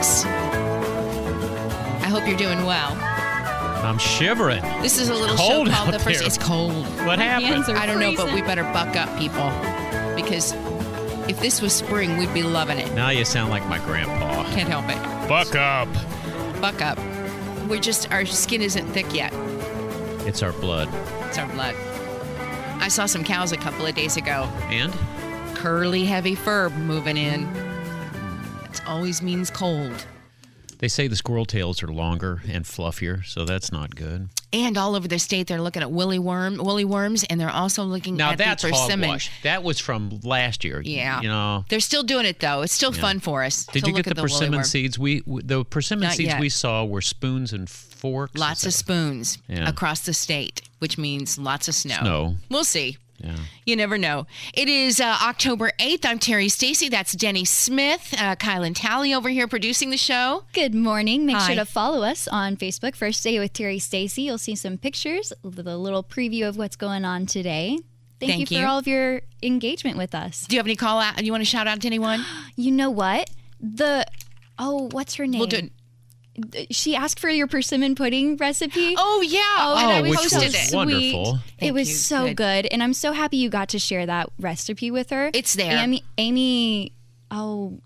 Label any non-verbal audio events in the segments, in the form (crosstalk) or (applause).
11.06. I hope you're doing well. I'm shivering. This is a little cold show called out The First. there. It's cold. What happened? I don't know, but we better buck up, people. Because if this was spring, we'd be loving it. Now you sound like my grandpa. Can't help it. Buck up. Buck up. We're just, our skin isn't thick yet. It's our blood. It's our blood. I saw some cows a couple of days ago. And? Curly, heavy fur moving in. It always means cold. They say the squirrel tails are longer and fluffier, so that's not good. And all over the state, they're looking at woolly worm, woolly worms, and they're also looking Now at that's the persimmon. hogwash. That was from last year. Yeah, You know. they're still doing it though. It's still Yeah. fun for us. Did to you look get at the woolly persimmon seeds? We w- the persimmon Not seeds yet. we saw were spoons and forks. Lots of spoons Yeah. across the state, which means lots of snow. Snow. We'll see. Yeah. You never know. It is uh, October 8th. I'm Terri Stacy. That's Denny Smith. Uh, Kylan Talley over here producing the show. Good morning. Make Hi. sure to follow us on Facebook. First Day with Terri Stacy. You'll see some pictures, with a little preview of what's going on today. Thank, Thank you you. for all of your engagement with us. Do you have any call out? You want to shout out to anyone? (gasps) You know what? The oh, what's her name? We'll do it. She asked for your persimmon pudding recipe. Oh, yeah. Oh, and Oh, I which posted was it. wonderful. it Thank was you. so Good. good. and I'm so happy you got to share that recipe with her. It's there. Amy. Amy oh,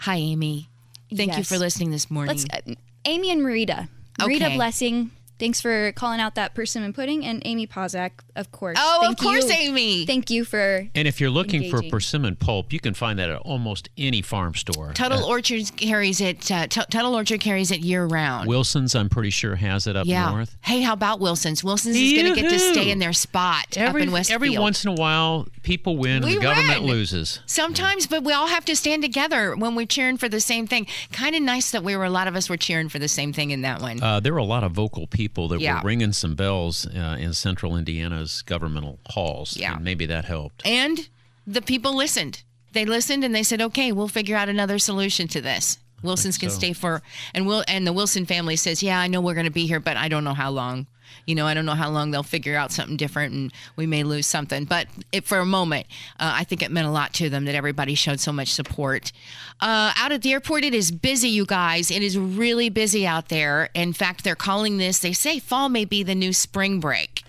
Hi, Amy. Thank you for listening this morning. let's. Uh, Amy and Marita. Marita Okay. Blessing. Thanks for calling out that persimmon pudding, and Amy Pozak, of course. oh, Thank of course, you. Amy. Thank you for And if you're looking for persimmon pulp, you can find that at almost any farm store. Tuttle Uh, Orchard carries it. Uh, Tuttle Orchard carries it year round. Wilson's, I'm pretty sure, has it up yeah. north. Hey, how about Wilson's? Wilson's is going to get to stay in their spot Every, up in Westfield. every once in a while, people win We and the government win. loses. Sometimes, but we all have to stand together when we're cheering for the same thing. Kind of nice that we were a lot of us were cheering for the same thing in that one. Uh, there were a lot of vocal people that Yeah. were ringing some bells uh, in central Indiana's governmental halls. Yeah. And maybe that helped. and the people listened. They listened and they said, "Okay, we'll figure out another solution to this." Wilson's can so. stay for, and will and the Wilson family says, "Yeah, I know we're going to be here, but I don't know how long. You know, I don't know how long they'll figure out something different, and we may lose something." But it, for a moment, uh, I think it meant a lot to them that everybody showed so much support. Uh, out at the airport, it is busy, you guys. It is really busy out there. In fact, they're calling this. They say fall may be the new spring break.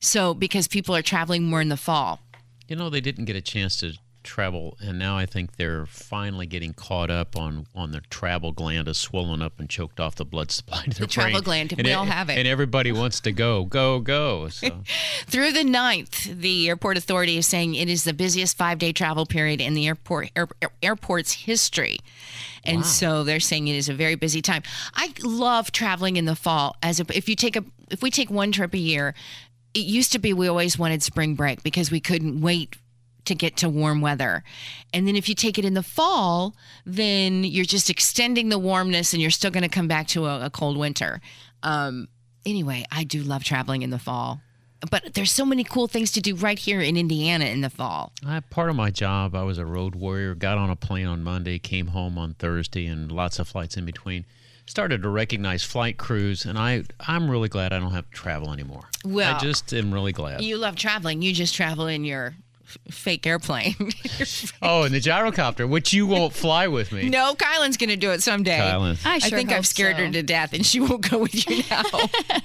So because people are traveling more in the fall. You know, they didn't get a chance to travel, and now I think they're finally getting caught up on on their travel gland is swollen up and choked off the blood (laughs) supply to their The travel brain. gland, And we all have it. And everybody wants to go, go, go. So (laughs) Through the 9th, the airport authority is saying it is the busiest five day travel period in the airport air, air- airport's history. And so they're saying it is a very busy time. I love traveling in the fall. As a, if you take a if we take one trip a year, it used to be we always wanted spring break because we couldn't wait to get to warm weather. And then if you take it in the fall, then you're just extending the warmness and you're still going to come back to a, a cold winter. Um, anyway, I do love traveling in the fall. But there's so many cool things to do right here in Indiana in the fall. I, part of my job, I was a road warrior. Got on a plane on Monday, came home on Thursday, and lots of flights in between. Started to recognize flight crews, and I I'm really glad I don't have to travel anymore. Well, I just am really glad. You love traveling. You just travel in your fake airplane. (laughs) oh, and the gyrocopter, which you won't (laughs) fly with me. no, Kylan's going to do it someday. Kylan. I I think hope I've scared so. her to death, and she won't go with you now.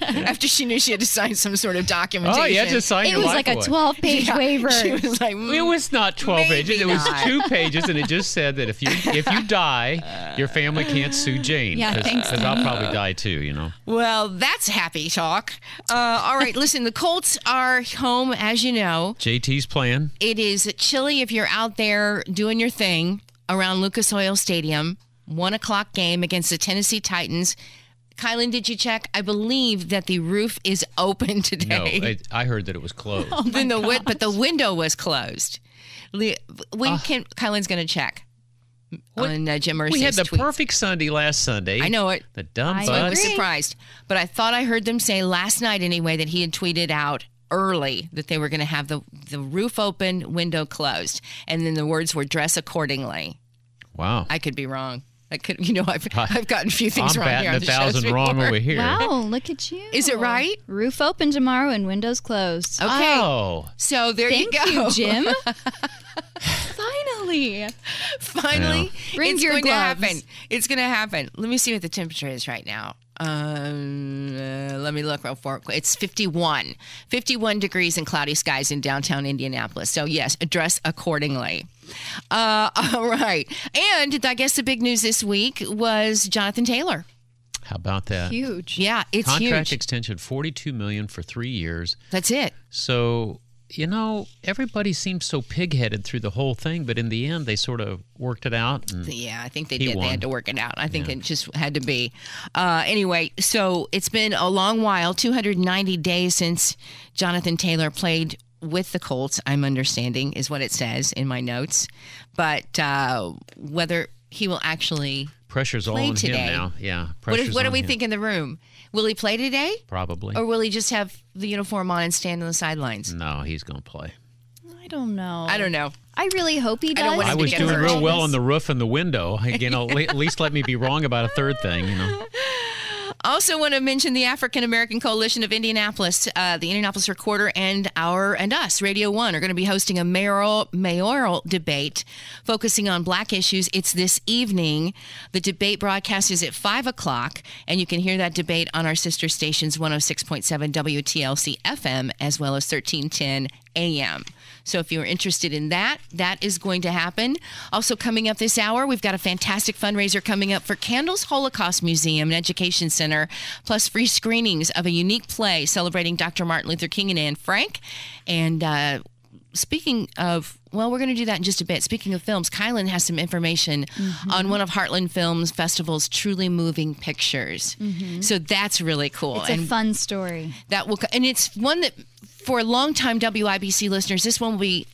(laughs) After she knew she had to sign some sort of documentation. Oh, you had to sign It your was life like a 12 page Yeah, waiver. She was like, mm, It was not 12 Maybe pages. It was not. two pages, and it just said that if you if you die, your family can't sue Jane. Yeah, thanks, Because I'll probably die too, you know. Well, that's happy talk. Uh, all right, listen, the Colts are home, as you know. JT's plan. It is chilly if you're out there doing your thing around Lucas Oil Stadium. one o'clock game against the Tennessee Titans. Kylan, did you check? I believe that the roof is (laughs) open No, today. I, I heard that it was closed. then the wi- but the window was closed. Le- When can Kylan's going to check on uh, Jim Irsay's we had the tweets. perfect Sunday last Sunday. I know it. The dumb I I was surprised, but I thought I heard them say last night anyway that he had tweeted out early that they were going to have the the roof open, window closed, and then the words were dress accordingly. Wow. I could be wrong. I could, you know, I've I've gotten a few things I'm wrong here. a on the shows thousand wrong over here. Wow, look at you. Is it right? Roof open tomorrow and windows closed. Okay, Oh. so there Thank you go, you, Jim. (laughs) Finally. Finally, Bring it's your going gloves. to happen. It's going to happen. Let me see what the temperature is right now. Um, uh, let me look real for It's 51. 51 degrees and cloudy skies in downtown Indianapolis. So, yes, dress accordingly. Uh, (laughs) all right. And I guess the big news this week was Jonathan Taylor. How about that? Huge. Yeah, it's huge. Contract huge. extension, 42 million for three years. That's it. So, you know, everybody seemed so pig-headed through the whole thing, but in the end, they sort of worked it out. And Yeah, I think they He did. They had to work it out. I think it just had to be. Uh, anyway, so it's been a long while 290 days since Jonathan Taylor played with the Colts, I'm understanding, is what it says in my notes. But uh, whether he will actually. Pressure's all Play on today. him now. Yeah, What, what do we him. think in the room? Will he play today? Probably. Or will he just have the uniform on and stand on the sidelines? no, he's going to play. I don't know. I don't know. I really hope he I does. don't want I him to was get doing real well on the roof and the window. You know, at least let me be wrong about a third thing. You know, (laughs) Also, want to mention the African American Coalition of Indianapolis, uh, the Indianapolis Recorder, and our and us, Radio One, are going to be hosting a mayoral mayoral debate focusing on Black issues. It's this evening. The debate broadcast is at five o'clock, and you can hear that debate on our sister stations, one hundred six point seven WTLC FM, as well as thirteen ten AM. So if you're interested in that, that is going to happen. Also, coming up this hour, we've got a fantastic fundraiser coming up for Candles Holocaust Museum and Education Center, plus free screenings of a unique play celebrating Dr. Martin Luther King and Anne Frank. And uh, speaking of, well, we're going to do that in just a bit. Speaking of films, Kylan has some information on one of Heartland Films Festival's truly moving pictures. So that's really cool. It's a fun story. that will and it's one that for longtime WIBC listeners this one will be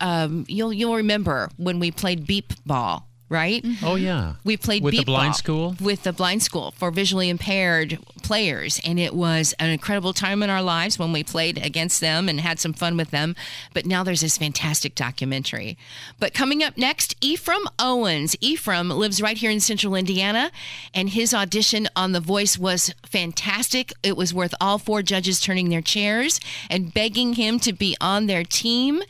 um, you'll you'll remember when we played beep ball right? Mm-hmm. Oh yeah, we played with the blind school. with the blind school for visually impaired players. And it was an incredible time in our lives when we played against them and had some fun with them. But now there's this fantastic documentary. But coming up next ephraim owens. Ephraim lives right here in central indiana. And his audition on the voice was fantastic. It was worth all four judges turning their chairs and begging him to be on their team.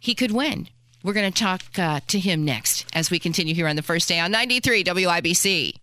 He could win. We're going to talk uh, to him next as we continue here on the first day on 93 WIBC.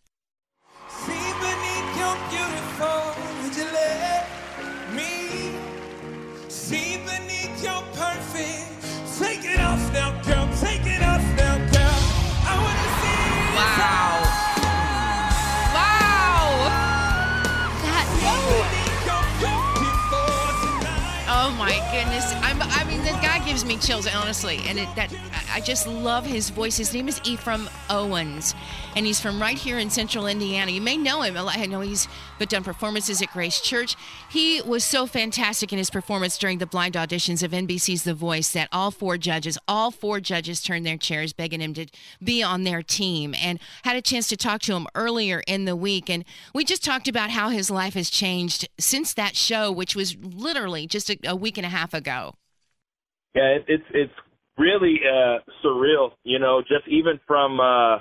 Oh my goodness. I'm, I mean, the guy gives me chills, honestly. And it, that I- just love his voice. His name is Ephraim Owens, and he's from right here in central Indiana. You may know him. I know he's but done performances at Grace Church. He was so fantastic in his performance during the blind auditions of NBC's The Voice that all four judges, all four judges turned their chairs begging him to be on their team and had a chance to talk to him earlier in the week. And we just talked about how his life has changed since that show, which was literally just a, a week and a half ago. Yeah, it, it's it's really uh, surreal. You know, just even from uh,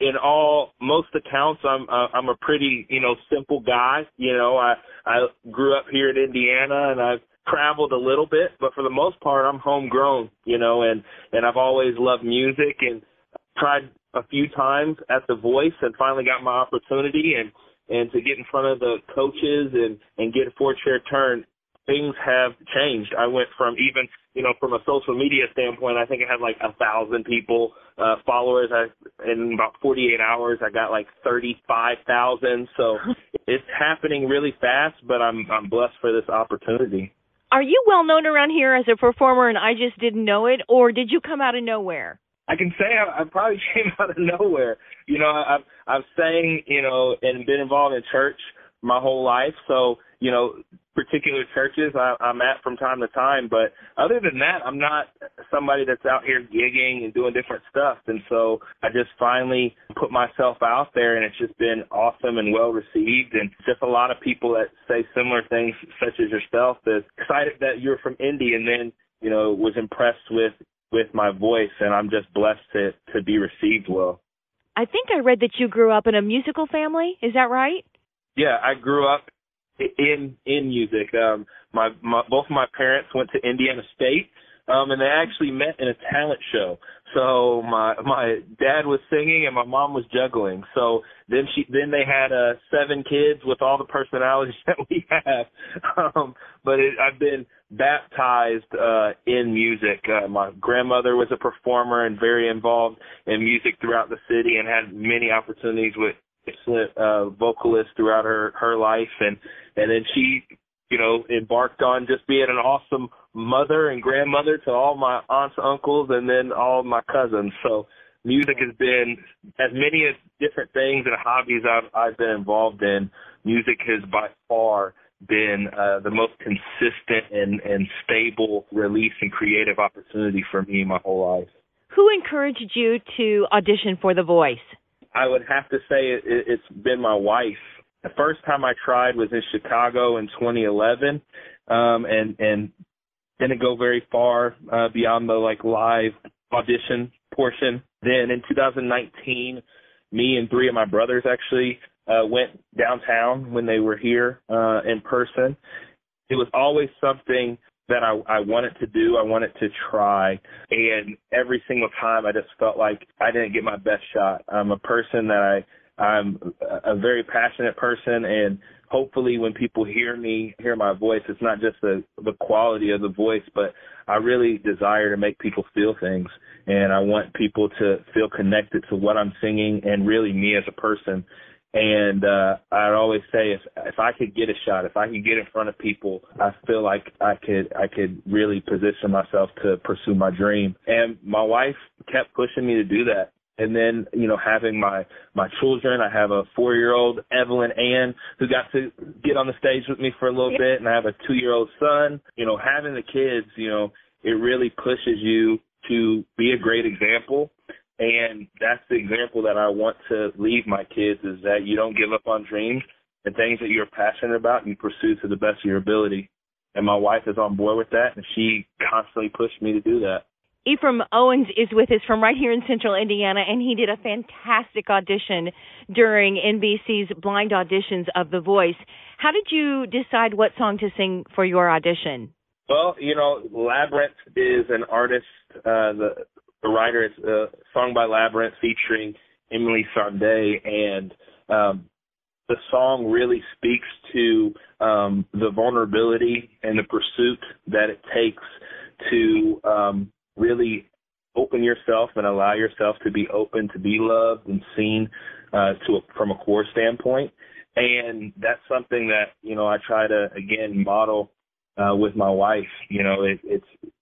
in all most accounts, I'm uh, I'm a pretty you know simple guy. You know, I I grew up here in Indiana and I've traveled a little bit, but for the most part, I'm homegrown. You know, and and I've always loved music and tried a few times at The Voice and finally got my opportunity and and to get in front of the coaches and and get a four chair turn things have changed. I went from even, you know, from a social media standpoint, I think I had like a thousand people, uh, followers. I, in about 48 hours, I got like 35,000. So (laughs) it's happening really fast, but I'm, I'm blessed for this opportunity. Are you well known around here as a performer and I just didn't know it, or did you come out of nowhere? I can say I, I probably (laughs) came out of nowhere. You know, I, I've I've sang, you know, and been involved in church my whole life. So, you know, particular churches I, I'm at from time to time. But other than that, I'm not somebody that's out here gigging and doing different stuff. And so I just finally put myself out there, and it's just been awesome and well received. And just a lot of people that say similar things, such as yourself, that excited that you're from Indy, and then you know was impressed with with my voice, and I'm just blessed to to be received well. I think I read that you grew up in a musical family. Is that right? Yeah, I grew up in in music. Um, my, my both of my parents went to Indiana State, um, and they actually met in a talent show. So my my dad was singing and my mom was juggling. So then she then they had uh, seven kids with all the personalities (laughs) that we have. Um, but it, I've been baptized uh, in music. Uh, my grandmother was a performer and very involved in music throughout the city and had many opportunities with excellent uh, vocalist throughout her her life, and and then she, you know, embarked on just being an awesome mother and grandmother to all my aunts, uncles, and then all my cousins. So music has been as many as different things and hobbies I've I've been involved in. Music has by far been uh, the most consistent and, and stable release and creative opportunity for me my whole life. Who encouraged you to audition for The Voice? I would have to say it, it's been my wife. The first time I tried was in Chicago in 2011, um, and and didn't go very far uh, beyond the like live audition portion. Then in 2019, me and three of my brothers actually uh, went downtown when they were here uh, in person. It was always something that I, I wanted to do, I wanted to try. And every single time I just felt like I didn't get my best shot. I'm a person that I, I'm a very passionate person and hopefully when people hear me, hear my voice, it's not just the, the quality of the voice, but I really desire to make people feel things. And I want people to feel connected to what I'm singing and really me as a person. And uh I'd always say if if I could get a shot, if I could get in front of people, I feel like I could I could really position myself to pursue my dream. And my wife kept pushing me to do that. And then, you know, having my my children, I have a four year old Evelyn Ann who got to get on the stage with me for a little bit and I have a two year old son. You know, having the kids, you know, it really pushes you to be a great example and that's the example that I want to leave my kids is that you don't give up on dreams and things that you're passionate about and you pursue to the best of your ability. And my wife is on board with that and she constantly pushed me to do that. Ephraim Owens is with us from right here in central Indiana, and he did a fantastic audition during NBC's blind auditions of The Voice. How did you decide what song to sing for your audition? Well, you know, Labrinth is an artist, uh, the the writer is a song by Labrinth featuring Emeli Sandé, and um, the song really speaks to um, the vulnerability and the pursuit that it takes to um, really open yourself and allow yourself to be open to be loved and seen uh, to a, from a core standpoint. And that's something that you know I try to again model uh, with my wife. You know, it, it's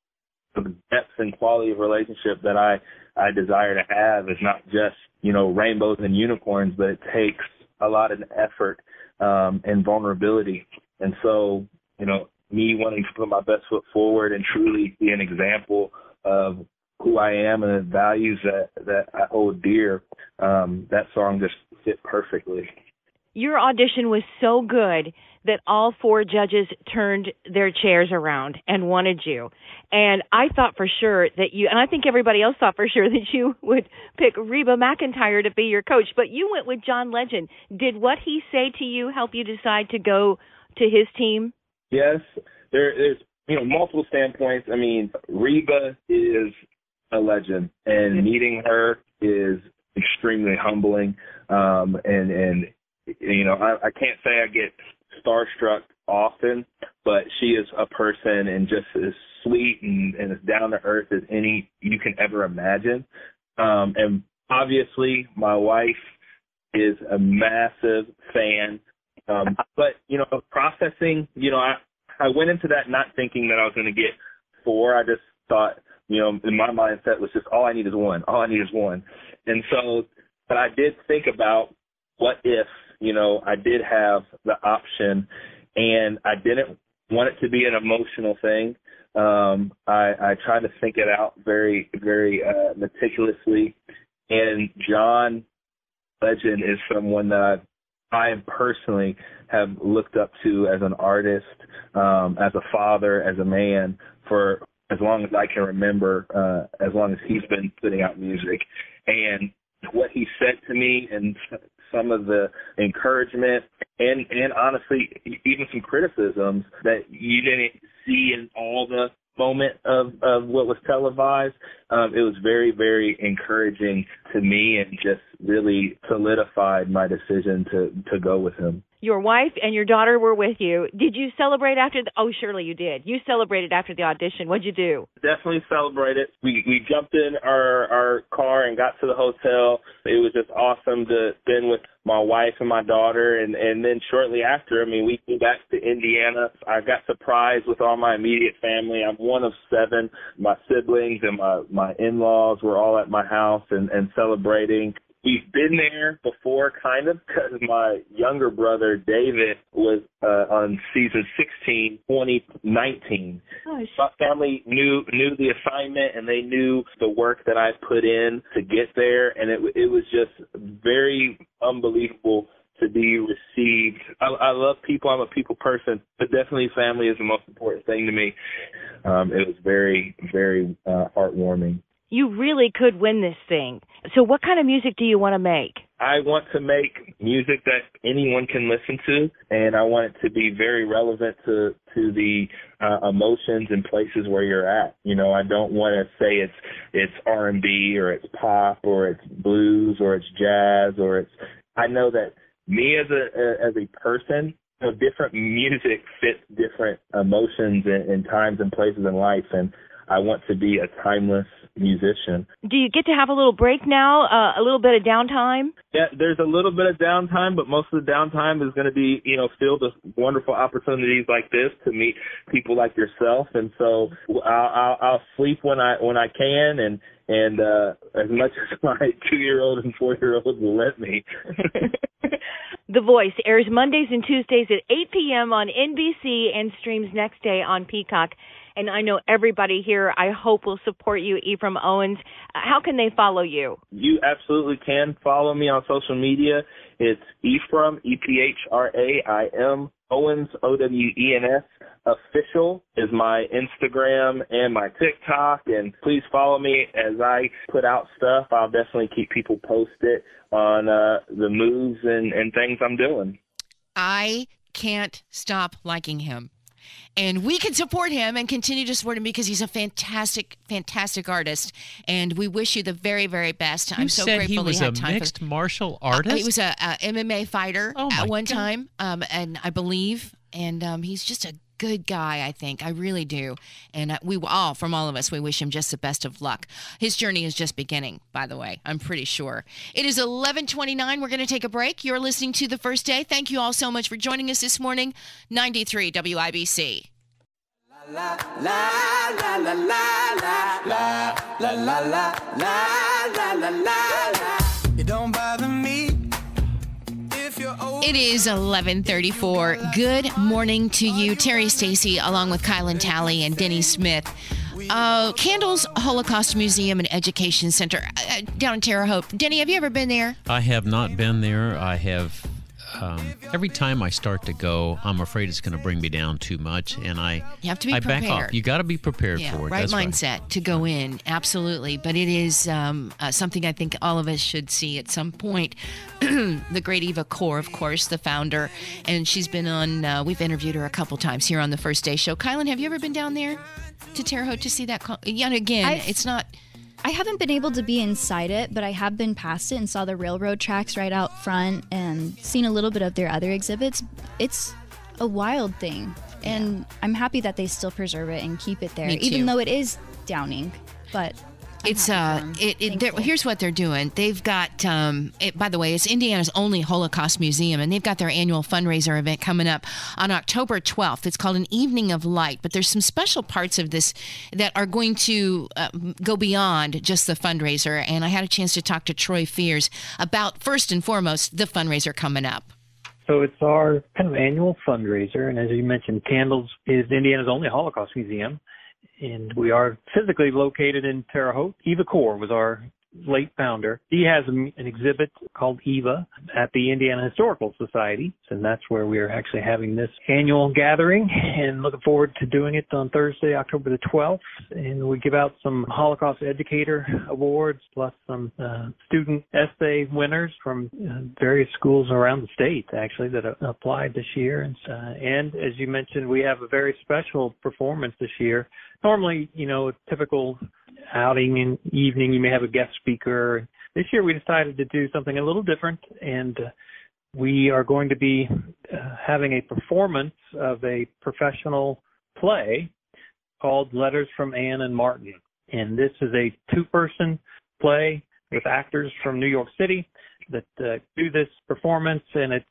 the depth and quality of relationship that I I desire to have is not just you know rainbows and unicorns, but it takes a lot of effort um, and vulnerability. And so you know me wanting to put my best foot forward and truly be an example of who I am and the values that that I hold dear. Um, that song just fit perfectly. Your audition was so good that all four judges turned their chairs around and wanted you. And I thought for sure that you, and I think everybody else thought for sure (laughs) that you would pick Reba McEntire to be your coach, but you went with John Legend. Did what he say to you help you decide to go to his team? Yes, there, there is, you know, multiple standpoints. I mean, Reba is a legend, and meeting her is extremely humbling. Um, and, and, you know, I, I can't say I get starstruck often, but she is a person and just as sweet and, and as down to earth as any you can ever imagine. Um, and obviously, my wife is a massive fan. Um, but you know, processing, you know, I I went into that not thinking that I was going to get four. I just thought You know, in my mindset was just all I need is one. All I need is one. And so, but I did think about what if, you know, I did have the option and I didn't want it to be an emotional thing. Um, I, I tried to think it out very, very uh, meticulously. And John Legend is someone that I personally have looked up to as an artist, um, as a father, as a man for as long as I can remember, uh, as long as he's been putting out music. And what he said to me and some of the encouragement and and honestly even some criticisms that you didn't see in all the moment of of what was televised. Um it was very very encouraging to me and just really solidified my decision to to go with him your wife and your daughter were with you. Did you celebrate after the Oh, surely you did. You celebrated after the audition. What'd you do? Definitely celebrated. We we jumped in our our car and got to the hotel. It was just awesome to spend with my wife and my daughter and and then shortly after, I mean, we flew back to Indiana. I got surprised with all my immediate family. I'm one of seven. My siblings and my my in-laws were all at my house and and celebrating we've been there before, kind of, because my younger brother David was uh, on season 16, 2019. Oh, My family knew knew the assignment, and they knew the work that I put in to get there, and it it was just very unbelievable to be received. I, I love people. I'm a people person, but definitely family is the most important thing to me. Um, it was very, very uh, heartwarming. You really could win this thing. So, what kind of music do you want to make? I want to make music that anyone can listen to, and I want it to be very relevant to to the uh, emotions and places where you're at. You know, I don't want to say it's it's R and B or it's pop or it's blues or it's jazz or it's. I know that me as a as a person, you know, different music fits different emotions and, and times and places in life, and I want to be a timeless musician. Do you get to have a little break now, uh, a little bit of downtime? Yeah, there's a little bit of downtime, but most of the downtime is going to be, you know, filled with wonderful opportunities like this to meet people like yourself. And so I'll, I'll, I'll sleep when I when I can, and and uh, as much (laughs) as my two year old and four year old will let me. (laughs) The Voice airs Mondays and Tuesdays at 8 p.m. on NBC and streams next day on Peacock. And I know everybody here, I hope, will support you, Ephraim Owens. Uh, How can they follow you? You absolutely can follow me on social media. It's Ephraim, E P H R A I M, Owens, O W E N S. Official is my Instagram and my TikTok. And please follow me as I put out stuff. I'll definitely keep people posted on uh, the moves and, and things I'm doing. I can't stop liking him. And we can support him and continue to support him because he's a fantastic, fantastic artist. And we wish you the very, very best. You I'm so said grateful he was we a time mixed for martial Uh, artist. he was a, a MMA fighter Oh at one God. time, um, and I believe, and um, he's just a good guy. I think I really do, and uh, we all, from all of us, we wish him just the best of luck. His journey is just beginning. By the way, I'm pretty sure it is 11:29. We're going to take a break. You're listening to the first day. Thank you all so much for joining us this morning. 93 WIBC. La la la la la la la la la la la la la. It It is 11:34. Good morning to you, Terri Stacy, along with Kylan Talley and Denny Smith. Uh, Candles Holocaust Museum and Education Center uh, down in Terre Haute. Denny, have you ever been there? I have not been there. I have. Um, every time I start to go, I'm afraid it's going to bring me down too much, and I You have to be I back prepared. off. You got to be prepared Yeah, for it. right That's mindset to go in, absolutely. But it is um, uh, something I think all of us should see at some point. (clears throat) the great Eva Kor, of course, the founder, and she's been on. Uh, we've interviewed her a couple times here on the First Day Show. Kylan, have you ever been down there to Terre Haute to see that? Co- yeah, again, I've- it's not. I haven't been able to be inside it, but I have been past it and saw the railroad tracks right out front and seen a little bit of their other exhibits. It's a wild thing. And I'm happy that they still preserve it and keep it there, even though it is downing. But It's uh, it, it they're- here's what they're doing. They've got, um, it, by the way, it's Indiana's only Holocaust museum, and they've got their annual fundraiser event coming up on October 12th. It's called an Evening of Light, but there's some special parts of this that are going to uh, go beyond just the fundraiser. And I had a chance to talk to Troy Fears about first and foremost the fundraiser coming up. So it's our kind of annual fundraiser, and as you mentioned, Candles is Indiana's only Holocaust museum, and we are physically located in Terre Haute. Eva Kor was our late founder. He has an exhibit called Eva at the Indiana Historical Society, and that's where we are actually having this annual gathering and looking forward to doing it on Thursday, October the 12th. And we give out some Holocaust Educator Awards plus some uh, student essay winners from uh, various schools around the state, actually, that uh, applied this year. And, uh, and as you mentioned, we have a very special performance this year. Normally, you know, a typical outing in evening, you may have a guest speaker. This year we decided to do something a little different and uh, we are going to be uh, having a performance of a professional play called Letters from Anne and Martin. And this is a two person play with actors from New York City that uh, do this performance and it's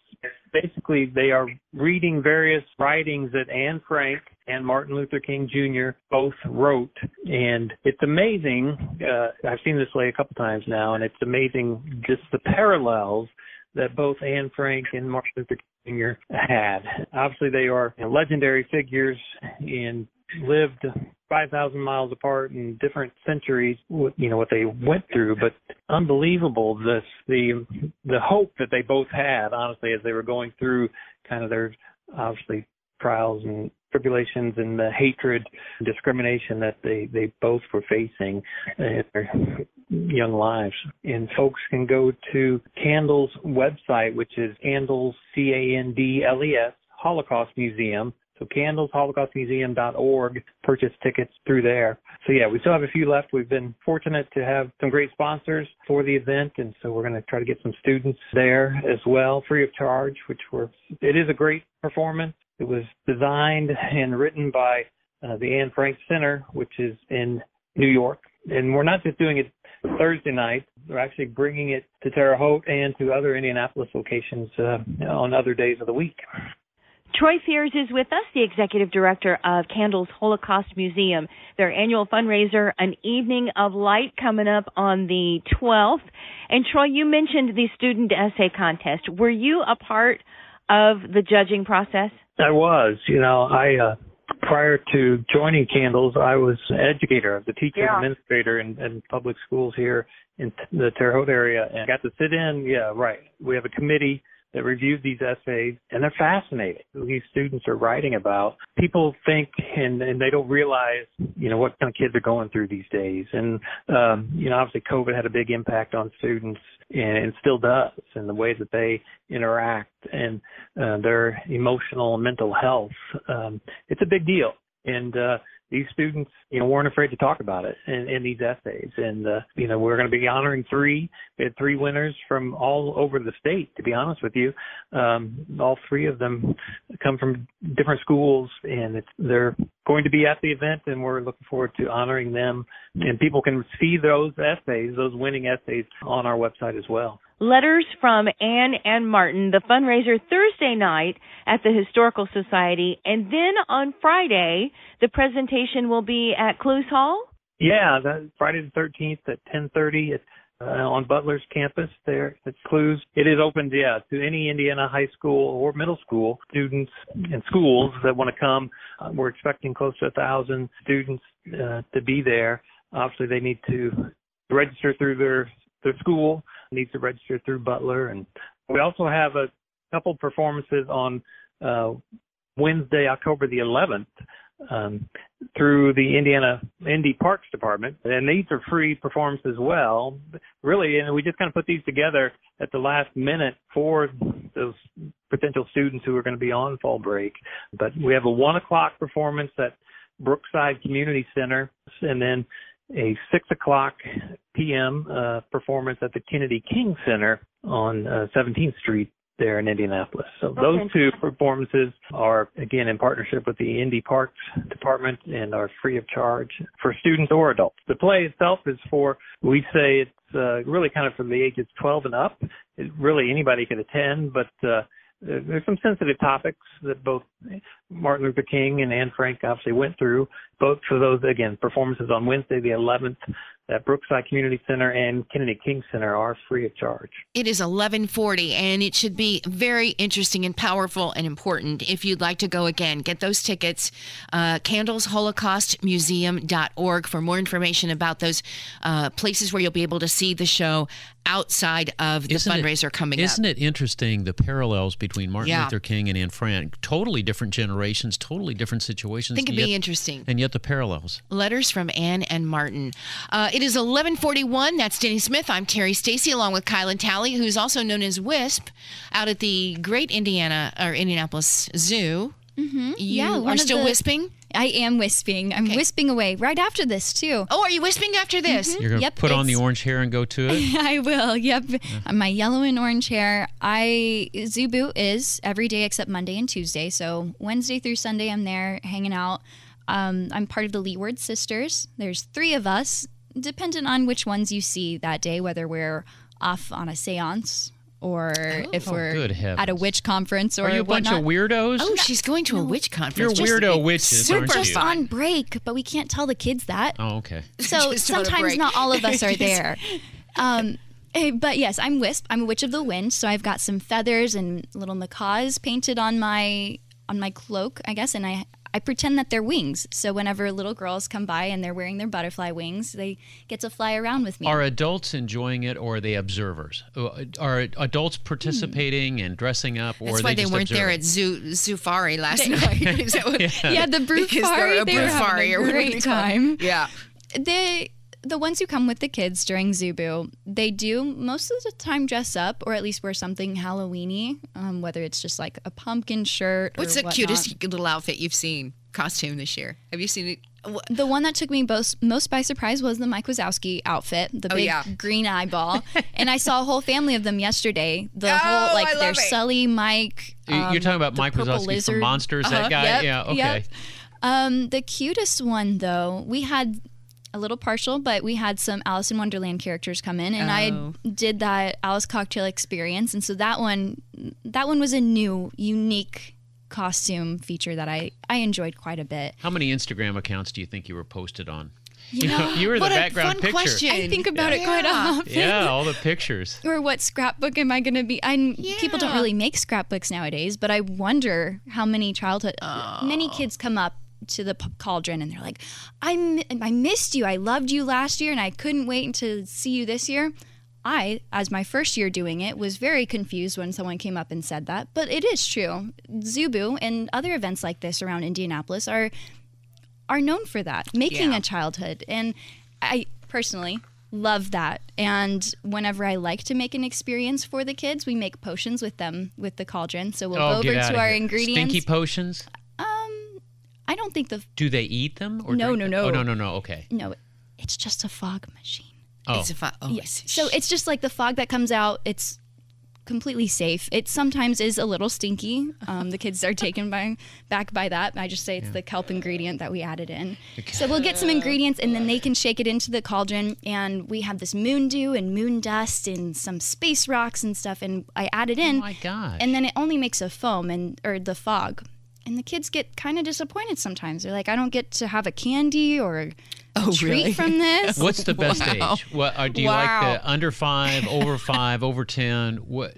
basically they are reading various writings that Anne Frank and Martin Luther King Jr. both wrote and it's amazing uh, I've seen this play a couple times now and it's amazing just the parallels that both Anne Frank and Martin Luther King Jr. had. Obviously, they are you know, legendary figures and lived 5,000 miles apart in different centuries. You know what they went through, but unbelievable this the the hope that they both had. Honestly, as they were going through kind of their obviously trials and tribulations and the hatred and discrimination that they they both were facing in their young lives. And folks can go to candles website which is candles c a n d l e s holocaust museum so candlesholocaustmuseum.org purchase tickets through there so yeah we still have a few left we've been fortunate to have some great sponsors for the event and so we're going to try to get some students there as well free of charge which we're it is a great performance it was designed and written by uh, the Anne Frank Center, which is in New York. And we're not just doing it Thursday night, we're actually bringing it to Terre Haute and to other Indianapolis locations uh, on other days of the week. Troy Fears is with us, the executive director of Candles Holocaust Museum. Their annual fundraiser, An Evening of Light, coming up on the 12th. And Troy, you mentioned the student essay contest. Were you a part of the judging process? I was, you know, I uh prior to joining Candles, I was an educator, a teacher Yeah. administrator in, in public schools here in the Terre Haute area, and got to sit in. Yeah, right. We have a committee that reviews these essays, and they're fascinating. Who these students are writing about. People think, and and they don't realize, you know, what kind of kids are going through these days. And um, you know, obviously, COVID had a big impact on students, and it still does, in the way that they interact and uh, their emotional and mental health. Um, it's a big deal, and uh, these students, you know, weren't afraid to talk about it in, in these essays. And uh, you know, we're going to be honoring three. We had three winners from all over the state. To be honest with you, um, all three of them come from different schools, and it's, they're going to be at the event, and we're looking forward to honoring them. And people can see those essays, those winning essays, on our website as well. Letters from Anne and Martin, the fundraiser Thursday night at the Historical Society, and then on Friday, the presentation will be at Clowes Hall. Yeah, that Friday the thirteenth at ten thirty at uh, on Butler's campus there at Clowes. It is open, yeah, to any Indiana high school or middle school students and schools that want to come. Uh, we're expecting close to a thousand students uh, to be there. Obviously, they need to register through their their school. Needs to register through Butler, and we also have a couple performances on uh, Wednesday, October the 11th, um, through the Indiana Indy Parks Department, and these are free performances as well. Really, and we just kind of put these together at the last minute for those potential students who are going to be on fall break. But we have a one o'clock performance at Brookside Community Center, and then a six o'clock p.m. Uh, performance at the Kennedy King Center on uh, 17th Street there in Indianapolis. So those two performances are again in partnership with the Indy Parks Department and are free of charge for students or adults. The play itself is for we say it's uh, really kind of from the ages 12 and up. It, really anybody can attend, but uh, there's some sensitive topics that both Martin Luther King and Anne Frank obviously went through. Both for those again performances on Wednesday the 11th at Brookside Community Center and Kennedy King Center are free of charge. It is 1140 and it should be very interesting and powerful and important. If you'd like to go again, get those tickets. Uh, CandlesHolocaustMuseum.org for more information about those uh, places where you'll be able to see the show outside of the Isn't it- fundraiser coming up. Isn't it interesting the parallels between Martin Yeah. Luther King and Anne Frank? Totally different generations, totally different situations. I think it'd and be yet- interesting. And yet the parallels. Letters from Anne and Martin. Uh, it is 1141. That's Denny Smith. I'm Terri Stacy, along with Kylan Talley, who's also known as Wisp, out at the Great Indiana or Indianapolis Zoo. Mm-hmm. You yeah, are still the- wisping? I am wisping. I'm wisping away right after this too. Oh, are you wisping after this? You're going to Yep, put on the orange hair and go to it? (laughs) I will. Yep. My yellow and orange hair. I ZooBoo is every day except Monday and Tuesday. So Wednesday through Sunday, I'm there hanging out. Um, I'm part of the Leeward Sisters. There's three of us, dependent on which ones you see that day, whether we're off on a séance or if Oh, we're good at a witch conference or Are you a bunch of weirdos? Oh, she's going to a witch conference. You're conference. Just- weirdo witches, We're aren't just you? on break, but we can't tell the kids that. Oh, okay. (laughs) So (laughs) Just on a sometimes not all of us are (laughs) there. Um, eh, but yes, I'm Wisp. I'm a witch of the wind. So I've got some feathers and little macaws painted on my on my cloak, I guess, and I I pretend that they're wings. So whenever little girls come by and they're wearing their butterfly wings, they get to fly around with me. Are adults enjoying it or are they observers? Uh, Are adults participating and dressing up or That's are why they, they just weren't there at Zoo Zoofari last night. (laughs) Is what- (laughs) yeah, the Because they're Brufari, a they were having Brufari a or great time. Yeah. they the ones who come with the kids during ZooBoo, they do most of the time dress up or at least wear something Halloweeny, um, whether it's just like a pumpkin shirt. What's or the whatnot. cutest little outfit you've seen costume this year? Have you seen it? Wh- The one that took me most most by surprise was the Mike Wazowski outfit, the Oh, big yeah. green eyeball, (laughs) and I saw a whole family of them yesterday. The Oh, whole like I love there's it. Sully, Mike. You- You're um, talking about Mike purple Wazowski from lizard. Monsters, Uh-huh. that guy? Yep, Yeah, okay. yep. Um, the cutest one though, we had a little partial, but we had some Alice in Wonderland characters come in, and Oh. I did that Alice cocktail experience, and so that one, that one was a new, unique costume feature that I I enjoyed quite a bit. How many Instagram accounts do you think you were posted on? You know, know, (laughs) you were the what a background fun picture. question. I think about it quite often. Yeah, all the pictures. (laughs) Or what scrapbook am I going to be? I people don't really make scrapbooks nowadays, but I wonder how many childhood many oh. kids come up to the p- cauldron and they're like, I, I missed you. I loved you last year and I couldn't wait to see you this year. I, as my first year doing it, was very confused when someone came up and said that. But it is true. ZooBoo and other events like this around Indianapolis are are known for that, making Yeah. a childhood. And I personally love that. And whenever I like to make an experience for the kids, we make potions with them with the cauldron. So we'll oh, go over to our here. ingredients. Stinky potions? I don't think the Do they eat them? Or No, drink no, them? no. Oh, no, no, no. Okay. no, it's just a fog machine. Oh, It's a fu- oh, I see. So it's just like the fog that comes out. It's completely safe. It sometimes is a little stinky. Um, the kids are taken by back by that. I just say it's the kelp ingredient that we added in. Okay. So we'll get some ingredients and then they can shake it into the cauldron. And we have this moon dew and moon dust and some space rocks and stuff. And I add it in. oh my God. and then it only makes a foam and or the fog. And the kids get kind of disappointed sometimes. They're like, I don't get to have a candy or a Oh, treat really? from this. (laughs) What's the best Wow. age? What uh, do you Wow. like? The under five, over (laughs) five, over ten? What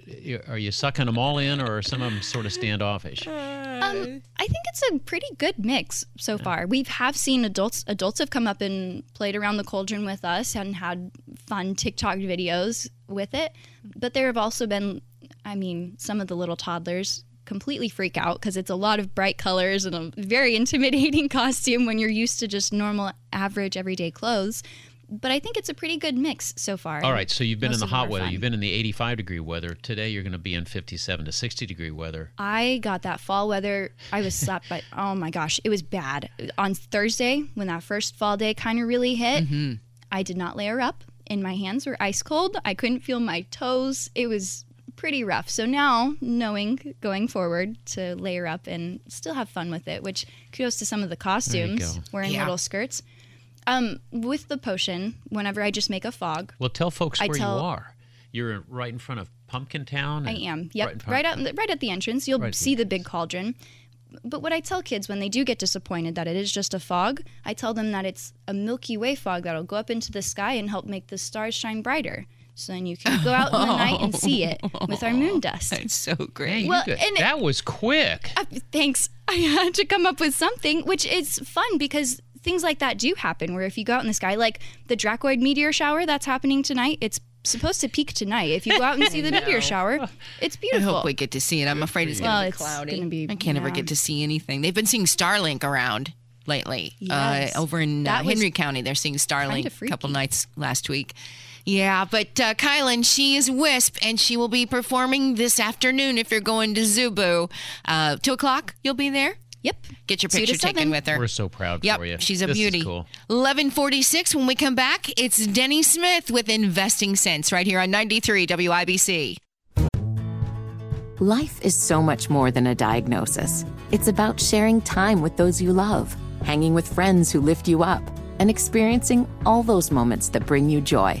are you sucking them all in, or are some of them sort of standoffish? Um, I think it's a pretty good mix so far. We have seen adults. Adults have come up and played around the cauldron with us and had fun TikTok videos with it. But there have also been, I mean, some of the little toddlers completely freak out because it's a lot of bright colors and a very (laughs) intimidating costume when you're used to just normal, average, everyday clothes. But I think it's a pretty good mix so far. All right, so you've been Most in the hot weather. fun. You've been in the 85 degree weather. Today you're going to be in 57 to 60 degree weather. I got that fall weather. I was slapped by, (laughs) oh my gosh, it was bad. On Thursday, when that first fall day kind of really hit, mm-hmm. I did not layer up, and my hands were ice cold. I couldn't feel my toes. It was pretty rough. So now, knowing going forward to layer up and still have fun with it, which kudos to some of the costumes wearing Yeah. little skirts. Um, with the potion, whenever I just make a fog, Well, tell folks I where tell- you are. You're right in front of Pumpkin Town. I am. Right, Yep. in Right, front- out, right at the entrance, you'll Right at the see the big cauldron. But what I tell kids when they do get disappointed that it is just a fog, I tell them that it's a Milky Way fog that'll go up into the sky and help make the stars shine brighter. So then you can go out in the night and see it with our moon dust. (laughs) That's so Hey, great. you Well, and- that was quick. Uh, thanks. (laughs) I had to come up with something, which is fun because things like that do happen. Where if you go out in the sky, like the Draconid meteor shower that's happening tonight, it's supposed to peak tonight. If you go out and (laughs) see the meteor shower, it's beautiful. I hope we get to see it. I'm afraid it's going to be it's cloudy. gonna be- I can't ever get to see anything. They've been seeing Starlink around lately. Yes. Uh, over in uh, Henry County, they're seeing Starlink a couple nights last week. Yeah, but uh, Kylan, she is Wisp, and she will be performing this afternoon if you're going to ZooBoo. Uh, two o'clock, you'll be there. Yep. Get your picture taken seven. with her. We're so proud Yep, for you. she's a This is beauty. cool. 1146, when we come back, it's Denny Smith with Investing Sense right here on 93 WIBC. Life is so much more than a diagnosis. It's about sharing time with those you love, hanging with friends who lift you up, and experiencing all those moments that bring you joy.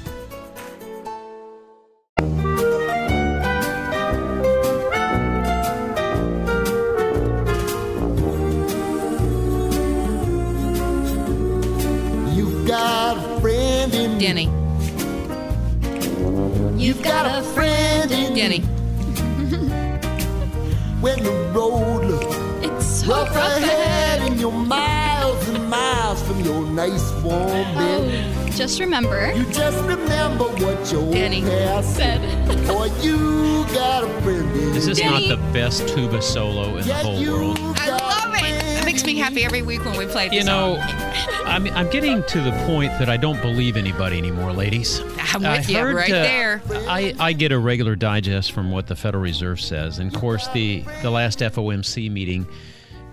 Friend in (laughs) when the road looks It's so rough ahead and you're miles and miles from your nice warm oh, bed. Oh, just remember. You just remember what your Danny past said. (laughs) Boy, you got a friend in Is this Denny. not the best tuba solo in the Yes, whole you world? Happy every week when we play this You know. (laughs) I'm, I'm getting to the point that I don't believe anybody anymore, ladies. I'm I with you heard, right uh, there. I, I get a regular digest from what the Federal Reserve says. And of course, the, the last FOMC meeting,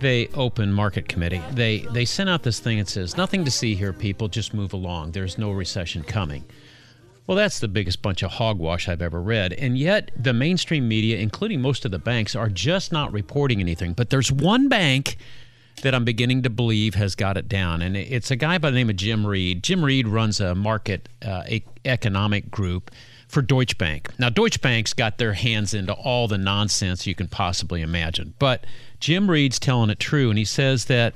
they open market committee. They they sent out this thing that says nothing to see here, people. Just move along. There's no recession coming. Well, that's the biggest bunch of hogwash I've ever read. And yet, the mainstream media, including most of the banks, are just not reporting anything. But there's one bank that I'm beginning to believe has got it down. And it's a guy by the name of Jim Reid. Jim Reid runs a market uh, economic group for Deutsche Bank. Now, Deutsche Bank's got their hands into all the nonsense you can possibly imagine. But Jim Reid's telling it true. And he says that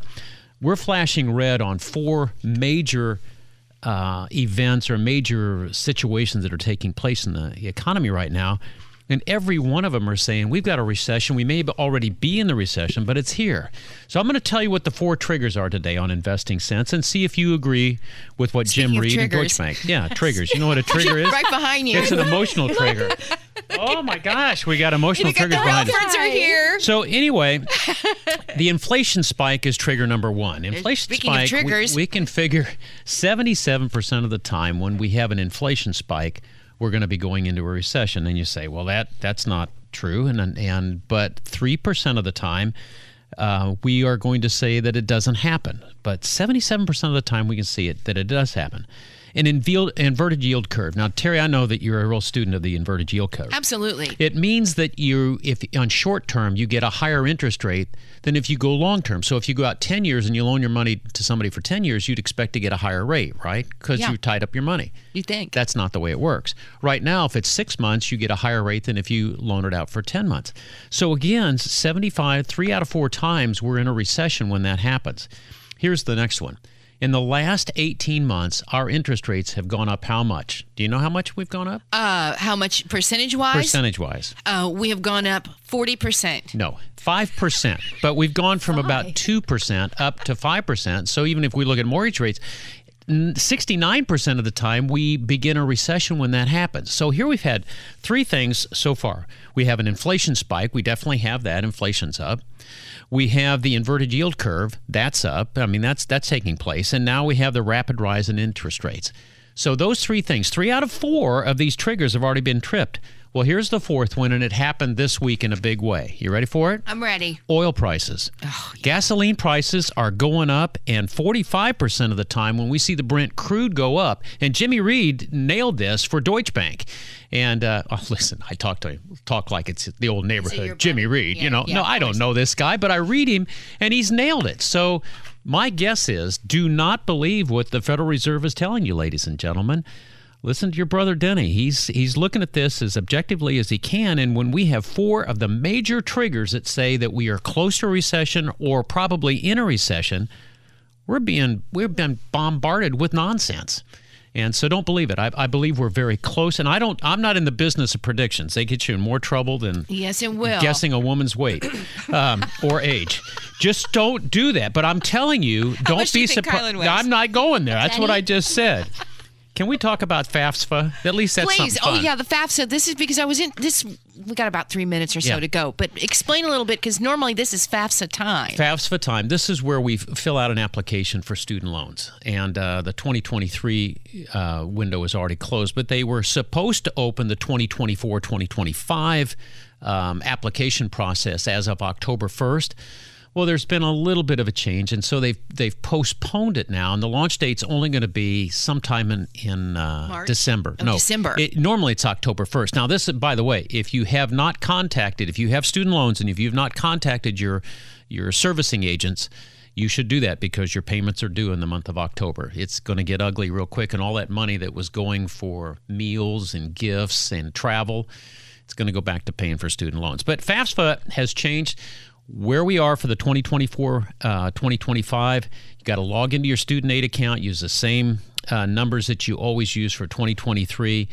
we're flashing red on four major uh, events or major situations that are taking place in the economy right now. And every one of them are saying, we've got a recession. We may already be in the recession, but it's here. So I'm going to tell you what the four triggers are today on Investing Sense and see if you agree with what Speaking Jim of Reid and triggers. Deutsche Bank. Yeah, triggers. You know what a (laughs) trigger is? Right behind you. It's an emotional (laughs) trigger. Oh my gosh, we got emotional Look at the triggers behind it. Relfords are here. So anyway, (laughs) the inflation spike is trigger number one. Inflation Speaking of spike, we- triggers. We, can figure 77% of the time when we have an inflation spike, we're going to be going into a recession. And you say, well, that that's not true. And and but three percent of the time. Uh, we are going to say that it doesn't happen, but 77% of the time we can see it that it does happen. An inverted yield curve. Now, Terri, I know that you're a real student of the inverted yield curve. Absolutely. It means that you, if on short term, you get a higher interest rate than if you go long term. So if you go out 10 years and you loan your money to somebody for 10 years, you'd expect to get a higher rate, right? Because Yeah. you tied up your money. You think? That's not the way it works. Right now, if it's six months, you get a higher rate than if you loan it out for 10 months. So again, 75, three out of four times we're in a recession when that happens. Here's the next one. In the last 18 months, our interest rates have gone up how much? Do you know how much we've gone up? Uh, how much percentage wise? Percentage wise. Uh, we have gone up 40%. No, 5%. But we've gone from about 2% up to 5%. So even if we look at mortgage rates, 69% of the time we begin a recession when that happens. So here we've had three things so far. We have an inflation spike. We definitely have that. Inflation's up. We have the inverted yield curve. That's up. I mean, that's that's taking place. And now we have the rapid rise in interest rates. So those three things, three out of four of these triggers have already been tripped. Well, here's the fourth one, and it happened this week in a big way. You ready for it? I'm ready. Oil prices. Gasoline prices are going up, and 45% of the time when we see the Brent crude go up, and Jimmy Reid nailed this for Deutsche Bank. And uh, oh, (laughs) listen, I talk to him, talk like it's the old neighborhood, Jimmy Reid. you know, yeah, no, I don't know this guy, but I read him, and he's nailed it. So my guess is do not believe what the Federal Reserve is telling you, ladies and gentlemen listen to your brother Denny. He's he's looking at this as objectively as he can. And when we have four of the major triggers that say that we are close to a recession or probably in a recession, we're being we've been bombarded with nonsense. And so don't believe it. I, I believe we're very close. And I don't. I'm not in the business of predictions. They get you in more trouble than Yes, it will. guessing a woman's weight (coughs) um, or age. Just don't do that. But I'm telling you, don't be surprised. I'm not going there. That's what I just said. (laughs) Can we talk about FAFSA? At least that's Please. Oh yeah, the FAFSA. This is because I was in this. We got about three minutes or so Yeah. to go, but explain a little bit because normally this is FAFSA time. FAFSA time. This is where we fill out an application for student loans, and uh, the 2023 uh, window is already closed. But they were supposed to open the 2024-2025 um, application process as of October 1st. Well, there's been a little bit of a change, and so they've they've postponed it now, and the launch date's only going to be sometime in in uh? December. Oh, no, December. It, normally it's October 1st. Now, this, by the way, if you have not contacted, if you have student loans and if you've not contacted your your servicing agents, you should do that because your payments are due in the month of October. It's going to get ugly real quick, and all that money that was going for meals and gifts and travel, it's going to go back to paying for student loans. But FAFSA has changed where we are for the 2024 uh, 2025 you got to log into your student aid account use the same uh, numbers that you always use for 2023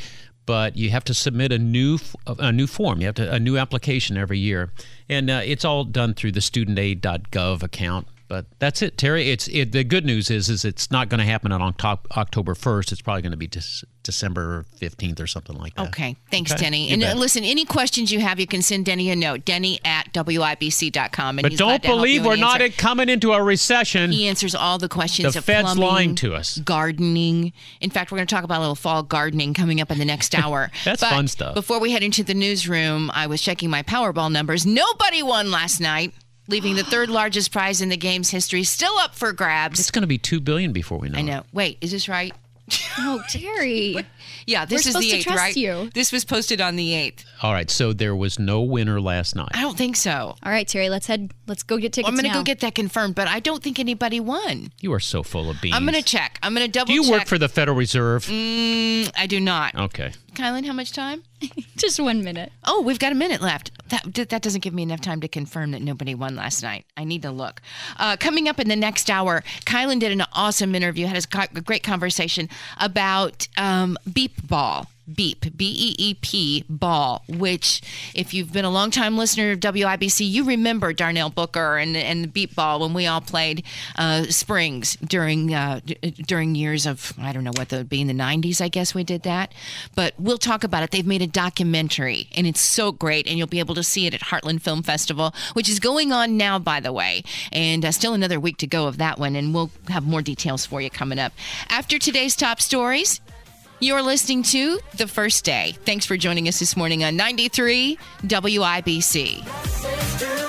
but you have to submit a new a new form you have to a new application every year and uh, it's all done through the studentaid.gov account but that's it terri it's it, the good news is is it's not going to happen on october 1st it's probably going to be Dec- december 15th or something like that Okay. Thanks, Okay. Denny. You And uh, bet. listen, any questions you have, you can send Denny a note. Denny at WIBC.com. And but don't glad to help believe we're and not answer- coming into a recession He answers all the questions The of Fed's plumbing, lying to us. gardening. In fact, we're going to talk about a little fall gardening coming up in the next hour. (laughs) That's But fun stuff. Before we head into the newsroom, I was checking my Powerball numbers. Nobody won last night, leaving the third largest prize in the game's history still up for grabs. It's going to be two billion before we know. I it. know. Wait, is this right? (laughs) Oh, Terri. (laughs) Yeah, this We're is supposed the to eighth, trust right? you. This was posted on the eighth. All right, so there was no winner last night. I don't think so. All right, Terri, let's head. Let's go get tickets I'm going to go get that confirmed, but I don't think anybody won. You are so full of beans. I'm going to check. I'm going to double Do you check. work for the Federal Reserve? Mm, I do not. Okay. Kylan, how much time? (laughs) Just one minute. Oh, we've got a minute left. That that doesn't give me enough time to confirm that nobody won last night. I need to look. Uh, coming up in the next hour, Kylan did an awesome interview, had a great conversation about um, beep ball. Beep, B E E P ball, which, if you've been a longtime listener of WIBC, you remember Darnell Booker and and the beep ball when we all played uh, Springs during uh, d- during years of I don't know what that would be in the '90s. I guess we did that, but we'll talk about it. They've made a documentary, and it's so great, and you'll be able to see it at Heartland Film Festival, which is going on now, by the way, and uh, still another week to go of that one, and we'll have more details for you coming up after today's top stories. You're listening to The First Day. Thanks for joining us this morning on 93 WIBC.